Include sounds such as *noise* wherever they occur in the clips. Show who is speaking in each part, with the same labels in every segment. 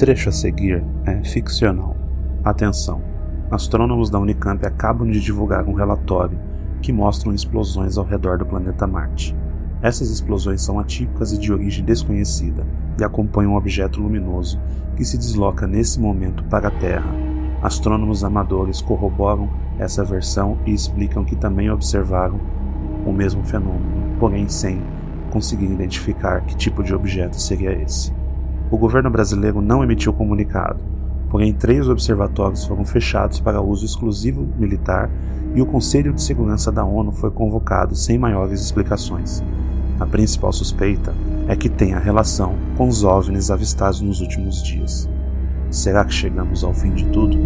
Speaker 1: trecho a seguir é ficcional. Atenção! Astrônomos da Unicamp acabam de divulgar um relatório que mostram explosões ao redor do planeta Marte. Essas explosões são atípicas e de origem desconhecida e acompanham um objeto luminoso que se desloca nesse momento para a Terra. Astrônomos amadores corroboram essa versão e explicam que também observaram o mesmo fenômeno, porém sem conseguir identificar que tipo de objeto seria esse. O governo brasileiro não emitiu comunicado, porém três observatórios foram fechados para uso exclusivo militar e o Conselho de Segurança da ONU foi convocado sem maiores explicações. A principal suspeita é que tenha relação com os OVNIs avistados nos últimos dias. Será que chegamos ao fim de tudo?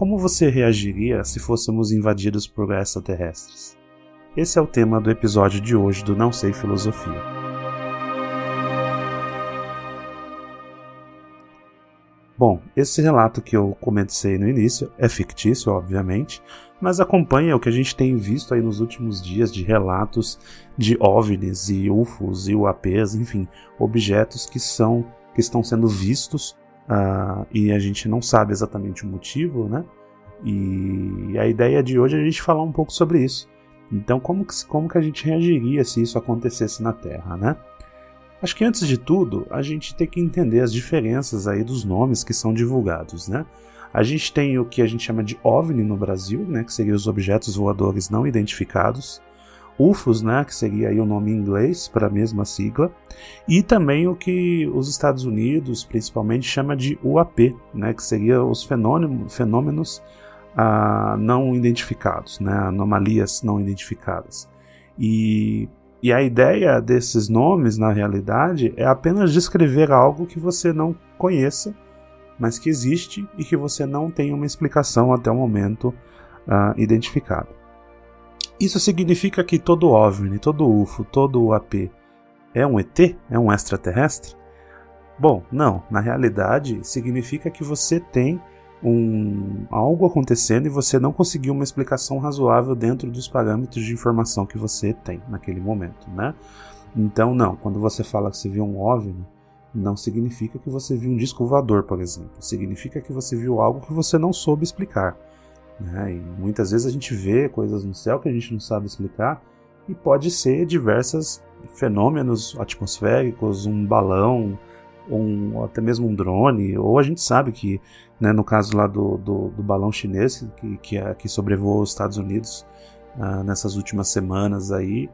Speaker 1: Como você reagiria se fôssemos invadidos por extraterrestres? Esse é o tema do episódio de hoje do Não Sei Filosofia. Bom, esse relato que eu comecei no início é fictício, obviamente, mas acompanha o que a gente tem visto aí nos últimos dias de relatos de OVNIs e UFOs e UAPs, enfim, objetos que são que estão sendo vistos uh, e a gente não sabe exatamente o motivo, né? E a ideia de hoje é a gente falar um pouco sobre isso. Então, como que, como que a gente reagiria se isso acontecesse na Terra, né? Acho que antes de tudo, a gente tem que entender as diferenças aí dos nomes que são divulgados, né? A gente tem o que a gente chama de OVNI no Brasil, né, que seriam os objetos voadores não identificados. UFOS, né, que seria aí o nome em inglês para a mesma sigla, e também o que os Estados Unidos principalmente chama de UAP, né, que seria os fenômenos, fenômenos ah, não identificados, né, anomalias não identificadas. E, e a ideia desses nomes, na realidade, é apenas descrever algo que você não conheça, mas que existe e que você não tem uma explicação até o momento ah, identificada. Isso significa que todo OVNI, todo UFO, todo UAP é um ET? É um extraterrestre? Bom, não. Na realidade, significa que você tem um, algo acontecendo e você não conseguiu uma explicação razoável dentro dos parâmetros de informação que você tem naquele momento, né? Então, não. Quando você fala que você viu um OVNI, não significa que você viu um disco voador, por exemplo. Significa que você viu algo que você não soube explicar. Né? E muitas vezes a gente vê coisas no céu que a gente não sabe explicar e pode ser diversos fenômenos atmosféricos, um balão, um, até mesmo um drone, ou a gente sabe que, né, no caso lá do, do, do balão chinês que, que, é, que sobrevoou os Estados Unidos uh, nessas últimas semanas aí,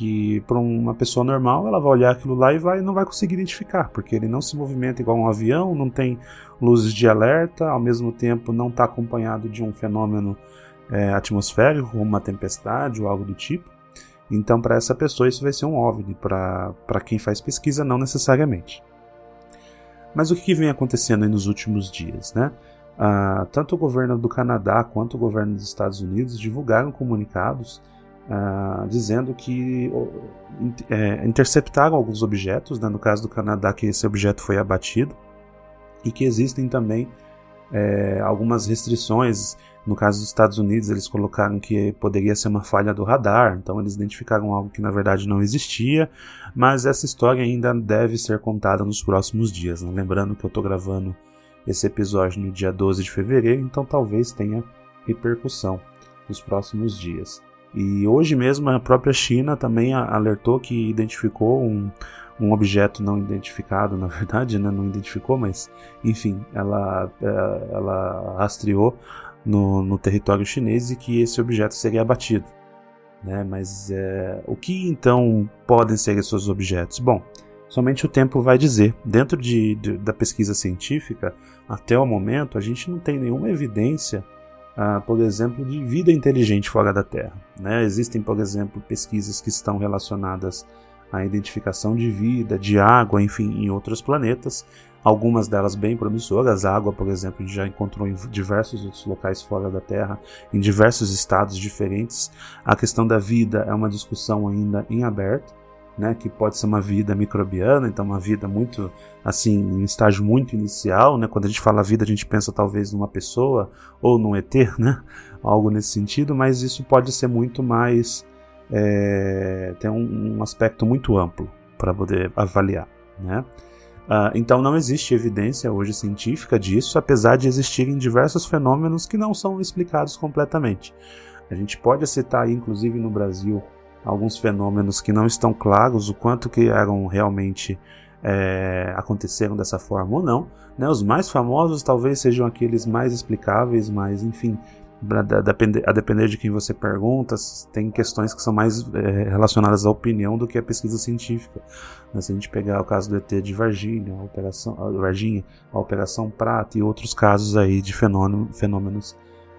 Speaker 1: que para uma pessoa normal ela vai olhar aquilo lá e vai não vai conseguir identificar, porque ele não se movimenta igual um avião, não tem luzes de alerta, ao mesmo tempo não está acompanhado de um fenômeno é, atmosférico, como uma tempestade ou algo do tipo. Então, para essa pessoa, isso vai ser um OVNI, para quem faz pesquisa, não necessariamente. Mas o que vem acontecendo nos últimos dias? Né? Ah, tanto o governo do Canadá quanto o governo dos Estados Unidos divulgaram comunicados Uh, dizendo que é, interceptaram alguns objetos, né, no caso do Canadá, que esse objeto foi abatido, e que existem também é, algumas restrições. No caso dos Estados Unidos, eles colocaram que poderia ser uma falha do radar, então eles identificaram algo que na verdade não existia, mas essa história ainda deve ser contada nos próximos dias. Né? Lembrando que eu estou gravando esse episódio no dia 12 de fevereiro, então talvez tenha repercussão nos próximos dias. E hoje mesmo a própria China também alertou que identificou um, um objeto não identificado, *laughs* na verdade, né? não identificou, mas enfim, ela, é, ela rastreou no, no território chinês e que esse objeto seria abatido. Né? Mas é, o que então podem ser esses objetos? Bom, somente o tempo vai dizer. Dentro de, de, da pesquisa científica, até o momento, a gente não tem nenhuma evidência ah, por exemplo, de vida inteligente fora da Terra. Né? Existem, por exemplo, pesquisas que estão relacionadas à identificação de vida, de água, enfim, em outros planetas. Algumas delas bem promissoras. A água, por exemplo, já encontrou em diversos outros locais fora da Terra, em diversos estados diferentes. A questão da vida é uma discussão ainda em aberto né, que pode ser uma vida microbiana, então uma vida muito assim, em estágio muito inicial, né? Quando a gente fala vida, a gente pensa talvez numa pessoa ou num ET, *laughs* né? Algo nesse sentido, mas isso pode ser muito mais é, tem um, um, aspecto muito amplo para poder avaliar. Né? Uh, então não existe evidência hoje científica disso, apesar de existirem diversos fenômenos que não são explicados completamente. A gente pode citar, inclusive no Brasil, alguns fenômenos que não estão claros o quanto que eram realmente é, aconteceram dessa forma ou não. Né? Os mais famosos talvez sejam aqueles mais explicáveis, mas enfim, a depender, de quem você pergunta, tem questões que são mais é, relacionadas à opinião do que à pesquisa científica. Né? Se a gente pegar o caso do ET de Varginha, a Operação, a Varginha, a Operação Prata e outros casos aí de fenômeno, fenômenos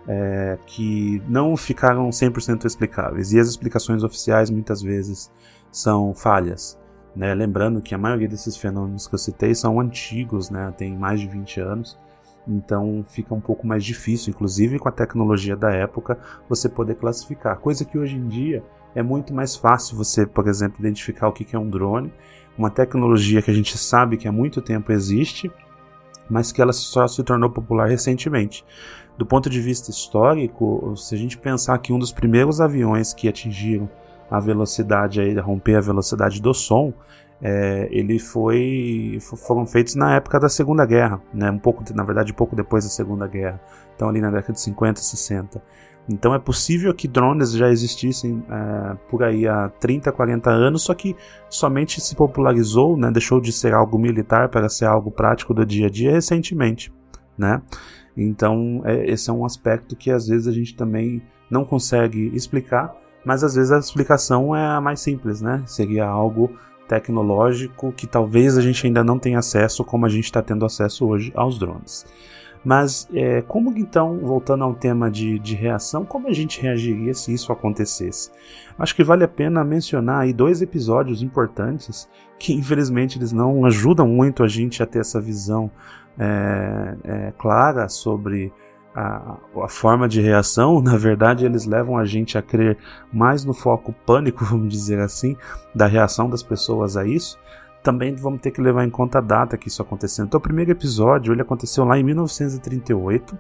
Speaker 1: é, que não ficaram 100% explicáveis. E as explicações oficiais muitas vezes são falhas. Né? Lembrando que a maioria desses fenômenos que eu citei são antigos, né? tem mais de 20 anos, então fica um pouco mais difícil, inclusive com a tecnologia da época, você poder classificar. Coisa que hoje em dia é muito mais fácil você, por exemplo, identificar o que é um drone, uma tecnologia que a gente sabe que há muito tempo existe, mas que ela só se tornou popular recentemente. Do ponto de vista histórico, se a gente pensar que um dos primeiros aviões que atingiram a velocidade aí, romper a velocidade do som, é, ele foi foram feitos na época da Segunda Guerra, né? Um pouco, na verdade, pouco depois da Segunda Guerra. Então ali na década de 50, 60. Então é possível que drones já existissem é, por aí há 30, 40 anos, só que somente se popularizou, né? Deixou de ser algo militar para ser algo prático do dia a dia recentemente, né? Então é, esse é um aspecto que às vezes a gente também não consegue explicar mas às vezes a explicação é a mais simples, né? Seria algo tecnológico que talvez a gente ainda não tenha acesso como a gente está tendo acesso hoje aos drones. Mas é, como então, voltando ao tema de, de reação, como a gente reagiria se isso acontecesse? Acho que vale a pena mencionar aí dois episódios importantes que infelizmente eles não ajudam muito a gente a ter essa visão é, é, clara sobre a, a, forma de reação, *laughs* na verdade, eles levam a gente a crer mais no foco pânico, *laughs* vamos dizer assim, da reação das pessoas a isso. Também vamos ter que levar em conta a data que isso aconteceu. Então, o primeiro episódio ele aconteceu lá em 1938,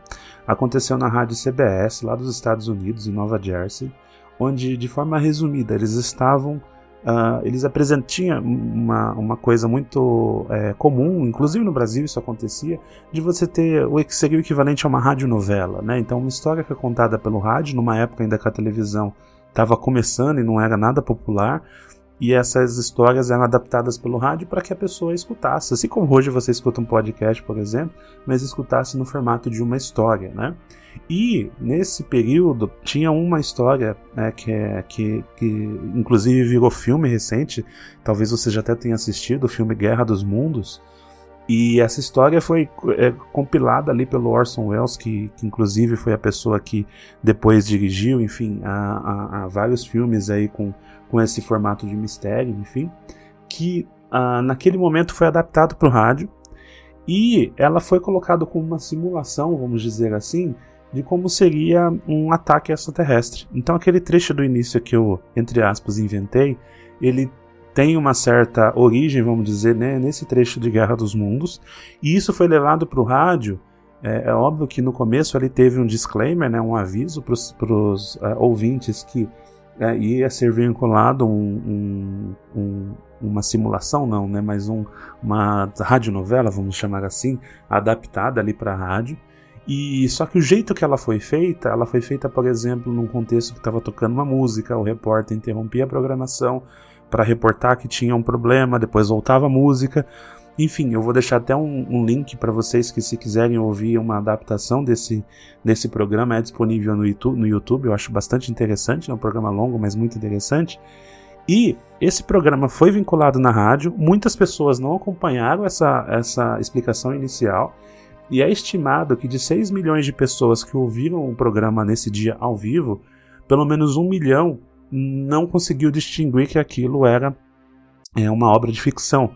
Speaker 1: aconteceu na rádio CBS, lá dos Estados Unidos, em Nova Jersey, onde, de forma resumida, eles estavam Uh, eles apresentam uma, uma coisa muito é, comum, inclusive no Brasil isso acontecia, de você ter o que seria o equivalente a uma radionovela, né? Então uma história que é contada pelo rádio, numa época ainda que a televisão estava começando e não era nada popular, e essas histórias eram adaptadas pelo rádio para que a pessoa escutasse, assim como hoje você escuta um podcast, por exemplo, mas escutasse no formato de uma história, né? E nesse período tinha uma história né, que, é, que, que inclusive virou filme recente, talvez você já até tenha assistido, o filme Guerra dos Mundos, e essa história foi é, compilada ali pelo Orson Welles, que, que, inclusive foi a pessoa que depois dirigiu, enfim, a, a, a vários filmes aí com, com esse formato de mistério, enfim, que ah, naquele momento foi adaptado para o rádio e ela foi colocada como uma simulação, vamos dizer assim, de como seria um ataque extraterrestre. Então aquele trecho do início que eu, entre aspas, inventei, ele tem uma certa origem, vamos dizer, né, nesse trecho de Guerra dos Mundos, e isso foi levado para o rádio. É, é, óbvio que no começo ele teve um disclaimer, né, um aviso para os uh, ouvintes que uh, ia ser vinculado um, um, um, uma simulação, não, né, mas uma radionovela, vamos chamar assim, adaptada ali para a rádio. E só que o jeito que ela foi feita, ela foi feita, por exemplo, num contexto que estava tocando uma música, o repórter interrompia a programação para reportar que tinha um problema, depois voltava a música. Enfim, eu vou deixar até um, um link para vocês que se quiserem ouvir uma adaptação desse, desse programa, é disponível no YouTube, no YouTube, eu acho bastante interessante, é um programa longo, mas muito interessante. E esse programa foi vinculado na rádio, muitas pessoas não acompanharam essa, essa explicação inicial, e é estimado que de 6 milhões de pessoas que ouviram o programa nesse dia ao vivo, pelo menos um milhão não conseguiu distinguir que aquilo era é, uma obra de ficção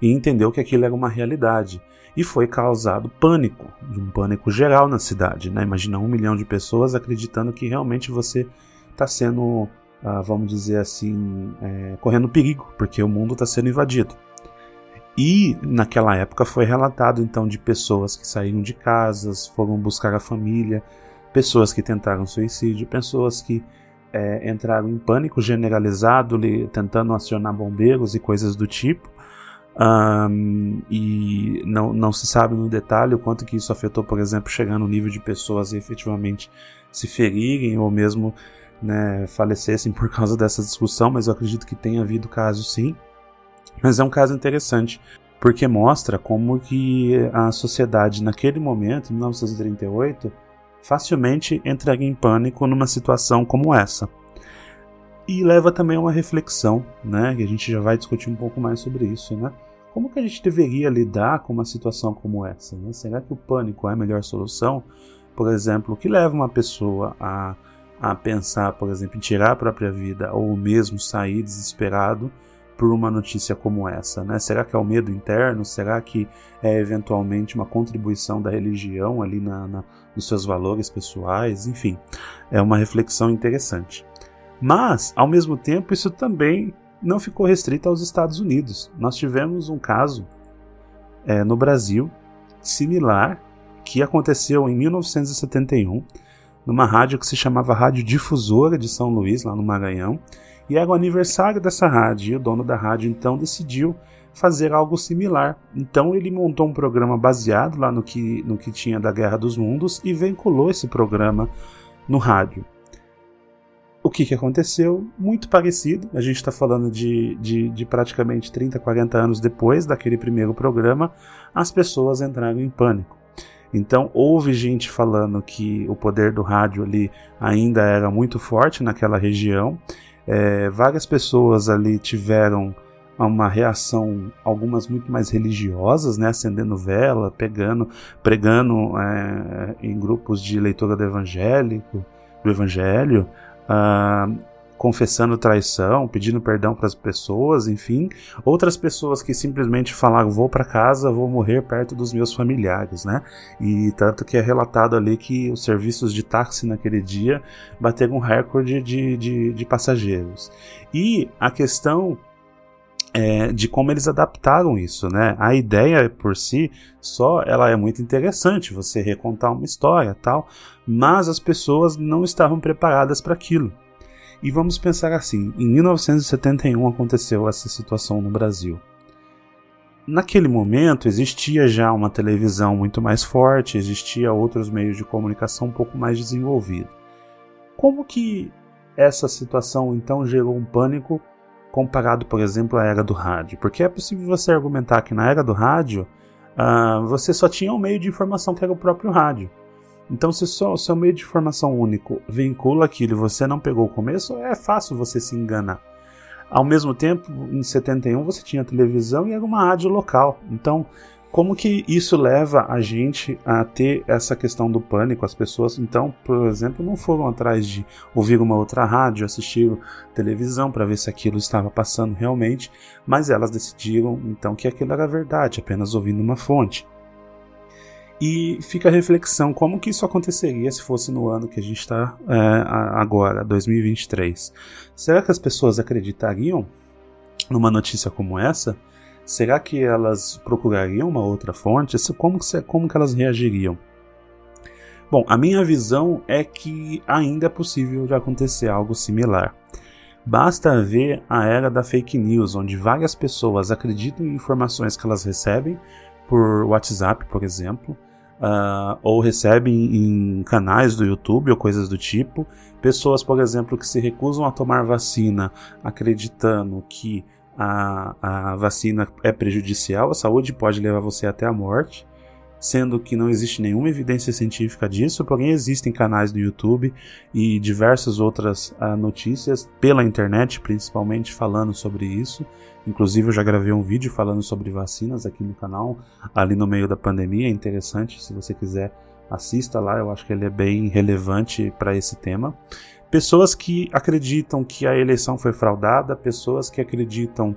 Speaker 1: e entendeu que aquilo era uma realidade. E foi causado pânico, um pânico geral na cidade. Né? Imagina um milhão de pessoas acreditando que realmente você está sendo, ah, vamos dizer assim, é, correndo perigo, porque o mundo está sendo invadido. E naquela época foi relatado então de pessoas que saíram de casas, foram buscar a família, pessoas que tentaram suicídio, pessoas que é, entraram em pânico generalizado, tentando acionar bombeiros e coisas do tipo. Um, e não, não se sabe no detalhe o quanto que isso afetou, por exemplo, chegar no nível de pessoas efetivamente se ferirem ou mesmo né, falecessem por causa dessa discussão, mas eu acredito que tenha havido casos sim. Mas é um caso interessante, porque mostra como que a sociedade naquele momento, em 1938, facilmente entraria em pânico numa situação como essa. E leva também a uma reflexão, né, que a gente já vai discutir um pouco mais sobre isso, né? Como que a gente deveria lidar com uma situação como essa? Né? Será que o pânico é a melhor solução? Por exemplo, o que leva uma pessoa a, a pensar, por exemplo, em tirar a própria vida ou mesmo sair desesperado por uma notícia como essa? Né? Será que é o medo interno? Será que é eventualmente uma contribuição da religião ali na, na, nos seus valores pessoais? Enfim, é uma reflexão interessante. Mas, ao mesmo tempo, isso também não ficou restrito aos Estados Unidos. Nós tivemos um caso é, no Brasil similar que aconteceu em 1971 numa rádio que se chamava Rádio Difusora de São Luís, lá no Maranhão, e era o aniversário dessa rádio, e o dono da rádio então decidiu fazer algo similar. Então ele montou um programa baseado lá no que, no que tinha da Guerra dos Mundos e vinculou esse programa no rádio. O que, que aconteceu? Muito parecido. A gente está falando de, de, de, praticamente 30, 40 anos depois daquele primeiro programa, as pessoas entraram em pânico. Então houve gente falando que o poder do rádio ali ainda era muito forte naquela região. É, várias pessoas ali tiveram uma reação, algumas muito mais religiosas, né, acendendo vela, pegando, pregando é, em grupos de leitura do evangélico, do evangelho, uh, confessando traição, pedindo perdão para as pessoas, enfim. Outras pessoas que simplesmente falaram: vou para casa, vou morrer perto dos meus familiares, né? E tanto que é relatado ali que os serviços de táxi naquele dia bateram um recorde de, de, de passageiros. E a questão é, de como eles adaptaram isso, né? A ideia por si só ela é muito interessante, você recontar uma história, tal, mas as pessoas não estavam preparadas para aquilo. E vamos pensar assim: em 1971 aconteceu essa situação no Brasil. Naquele momento existia já uma televisão muito mais forte, existia outros meios de comunicação um pouco mais desenvolvidos. Como que essa situação então gerou um pânico comparado, por exemplo, à era do rádio? Porque é possível você argumentar que na era do rádio uh, você só tinha um meio de informação que era o próprio rádio. Então, se o seu meio de informação único vincula aquilo e você não pegou o começo, é fácil você se enganar. Ao mesmo tempo, em 71 você tinha televisão e era uma rádio local. Então, como que isso leva a gente a ter essa questão do pânico? As pessoas, então, por exemplo, não foram atrás de ouvir uma outra rádio, assistir televisão para ver se aquilo estava passando realmente, mas elas decidiram então que aquilo era verdade, apenas ouvindo uma fonte. E fica a reflexão, como que isso aconteceria se fosse no ano que a gente está é, agora, 2023? Será que as pessoas acreditariam numa notícia como essa? Será que elas procurariam uma outra fonte? Como como que elas reagiriam? Bom, a minha visão é que ainda é possível de acontecer algo similar. Basta ver a era da fake news, onde várias pessoas acreditam em informações que elas recebem por WhatsApp, por exemplo, uh, ou recebem em canais do YouTube ou coisas do tipo. Pessoas, por exemplo, que se recusam a tomar vacina acreditando que a, a vacina é prejudicial à saúde, pode levar você até a morte sendo que não existe nenhuma evidência científica disso, porém existem canais do YouTube e diversas outras uh, notícias pela internet, principalmente falando sobre isso. Inclusive eu já gravei um vídeo falando sobre vacinas aqui no canal, ali no meio da pandemia, é interessante, se você quiser assista lá, eu acho que ele é bem relevante para esse tema. Pessoas que acreditam que a eleição foi fraudada, pessoas que acreditam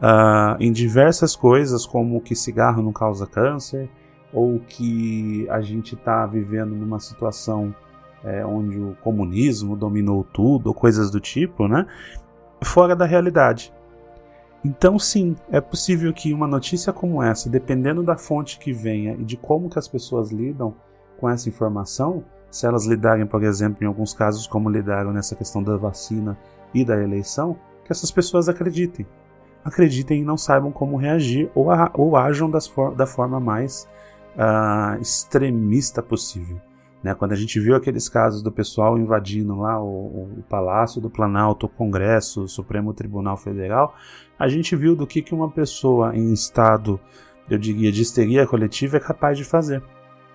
Speaker 1: uh, em diversas coisas, como que cigarro não causa câncer, ou que a gente está vivendo numa situação é, onde o comunismo dominou tudo, ou coisas do tipo, né? Fora da realidade. Então, sim, é possível que uma notícia como essa, dependendo da fonte que venha e de como que as pessoas lidam com essa informação, se elas lidarem, por exemplo, em alguns casos, como lidaram nessa questão da vacina e da eleição, que essas pessoas acreditem. Acreditem e não saibam como reagir ou, a, ou ajam for, da forma mais uh, extremista possível. Né? Quando a gente viu aqueles casos do pessoal invadindo lá o, o, Palácio do Planalto, o Congresso, o Supremo Tribunal Federal, a gente viu do que, que uma pessoa em estado, eu diria, de histeria coletiva é capaz de fazer.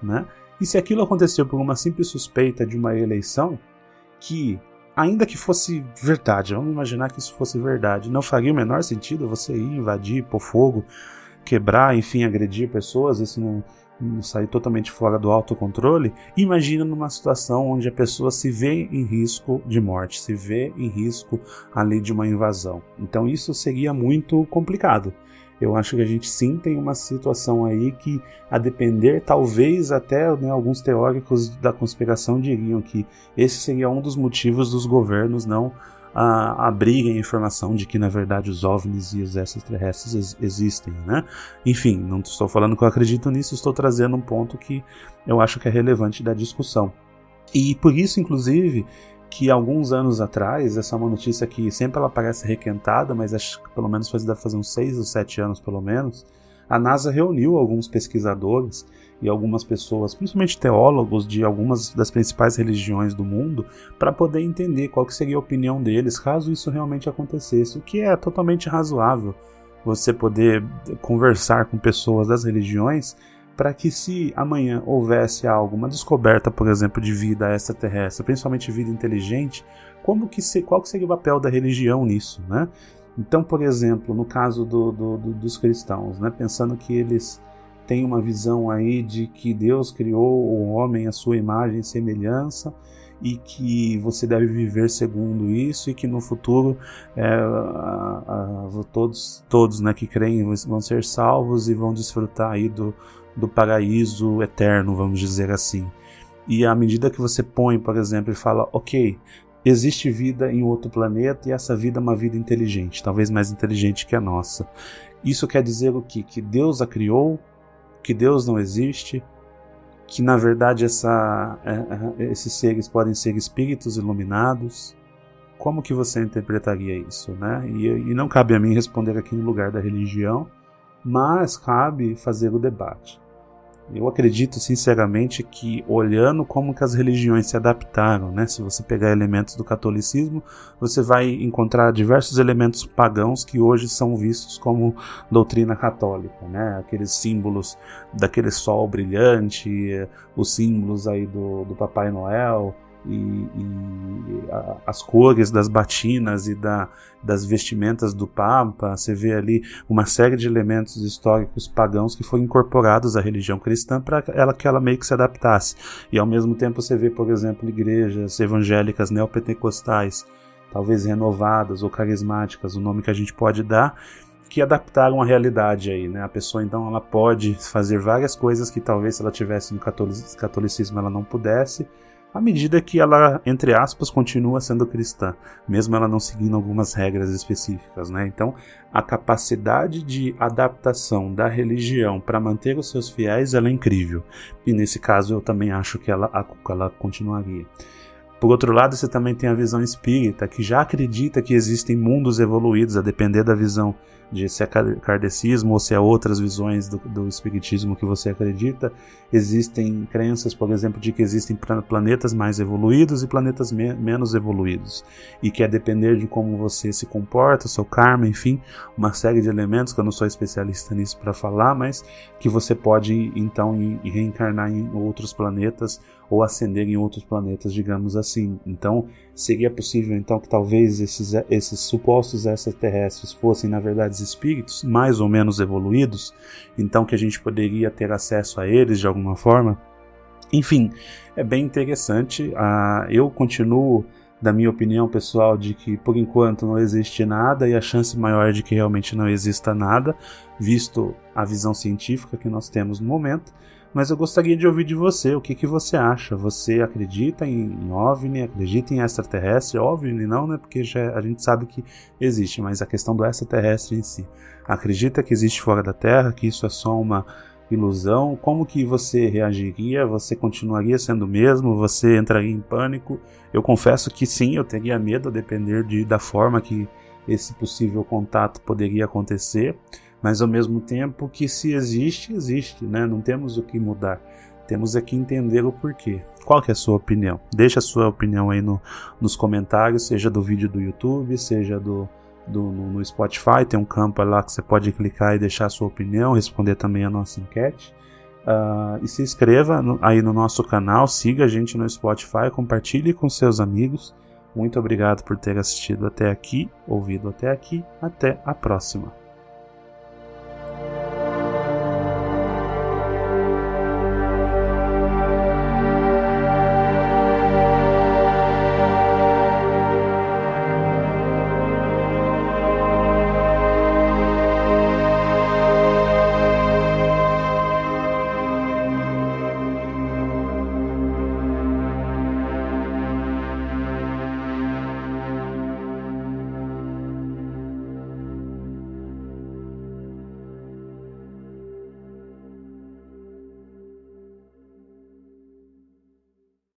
Speaker 1: Né? E se aquilo aconteceu por uma simples suspeita de uma eleição, que, ainda que fosse verdade, vamos imaginar que isso fosse verdade, não faria o menor sentido você ir invadir, pôr fogo, quebrar, enfim, agredir pessoas, isso não, sair totalmente fora do autocontrole, imagina numa situação onde a pessoa se vê em risco de morte, se vê em risco ali de uma invasão. Então isso seria muito complicado. Eu acho que a gente sim tem uma situação aí que, a depender, talvez até né, alguns teóricos da conspiração diriam que esse seria um dos motivos dos governos não a abrirem a informação de que na verdade os OVNIs e os extraterrestres existem, né? Enfim, não estou falando que eu acredito nisso, estou trazendo um ponto que eu acho que é relevante da discussão. E por isso, inclusive, que alguns anos atrás, essa é uma notícia que sempre ela parece requentada, mas acho que pelo menos faz, deve fazer uns 6 ou 7 anos pelo menos, a NASA reuniu alguns pesquisadores e algumas pessoas, principalmente teólogos de algumas das principais religiões do mundo, para poder entender qual seria a opinião deles caso isso realmente acontecesse, o que é totalmente razoável você poder conversar com pessoas das religiões para que se amanhã houvesse algo, uma descoberta, por exemplo, de vida extraterrestre, principalmente vida inteligente, como que se, qual que seria o papel da religião nisso, né? Então, por exemplo, no caso do, do, do, dos cristãos, né, pensando que eles têm uma visão aí de que Deus criou o homem à sua imagem e semelhança e que você deve viver segundo isso e que no futuro é, a, a, todos, todos né, que creem vão ser salvos e vão desfrutar aí do, do paraíso eterno, vamos dizer assim. E à medida que você põe, por exemplo, e fala, ok, existe vida em outro planeta e essa vida é uma vida inteligente, talvez mais inteligente que a nossa. Isso quer dizer o quê? Que Deus a criou, que Deus não existe, que na verdade essa, é, é, esses seres podem ser espíritos iluminados. Como que você interpretaria isso, né? E, e não cabe a mim responder aqui no lugar da religião, mas cabe fazer o debate. Eu acredito sinceramente que olhando como que as religiões se adaptaram, né? Se você pegar elementos do catolicismo, você vai encontrar diversos elementos pagãos que hoje são vistos como doutrina católica, né? Aqueles símbolos daquele sol brilhante, os símbolos aí do, do Papai Noel, e, e a, as cores das batinas e da, das vestimentas do Papa, você vê ali uma série de elementos históricos pagãos que foram incorporados à religião cristã para ela que ela meio que se adaptasse. E ao mesmo tempo você vê, por exemplo, igrejas evangélicas neopentecostais, talvez renovadas ou carismáticas, o nome que a gente pode dar, que adaptaram a realidade aí, né? A pessoa então ela pode fazer várias coisas que talvez se ela tivesse no catolicismo ela não pudesse, à medida que ela, entre aspas, continua sendo cristã, mesmo ela não seguindo algumas regras específicas, né? Então, a capacidade de adaptação da religião para manter os seus fiéis é incrível. E nesse caso eu também acho que ela, ela continuaria. Por outro lado, você também tem a visão espírita, que já acredita que existem mundos evoluídos, a depender da visão de se é kardecismo ou se é outras visões do, do espiritismo que você acredita. Existem crenças, por exemplo, de que existem planetas mais evoluídos e planetas me menos evoluídos, e que a depender de como você se comporta, seu karma, enfim, uma série de elementos que eu não sou especialista nisso para falar, mas que você pode então reencarnar em outros planetas ou ascender em outros planetas, digamos assim. Então, seria possível então que talvez esses, esses supostos extraterrestres fossem na verdade espíritos mais ou menos evoluídos, então que a gente poderia ter acesso a eles de alguma forma. Enfim, é bem interessante. Uh, eu continuo da minha opinião pessoal de que por enquanto não existe nada e a chance maior de que realmente não exista nada, visto a visão científica que nós temos no momento mas eu gostaria de ouvir de você. O que, que você acha? Você acredita em, OVNI? Acredita em extraterrestre? OVNI não, né? Porque já, a gente sabe que existe, mas a questão do extraterrestre em si. Acredita que existe fora da Terra? Que isso é só uma ilusão, como que você reagiria? Você continuaria sendo o mesmo? Você entraria em pânico? Eu confesso que sim, eu teria medo a depender de, da forma que esse possível contato poderia acontecer, mas ao mesmo tempo que se existe, existe, né? Não temos o que mudar. Temos aqui entender o porquê. Qual que é a sua opinião? Deixa a sua opinião aí no, nos comentários, seja do vídeo do YouTube, seja do, do no, no, Spotify. Tem um campo lá que você pode clicar e deixar a sua opinião, responder também a nossa enquete. Uh, e se inscreva no, aí no nosso canal, siga a gente no Spotify, compartilhe com seus amigos. Muito obrigado por ter assistido até aqui, ouvido até aqui. Até a próxima.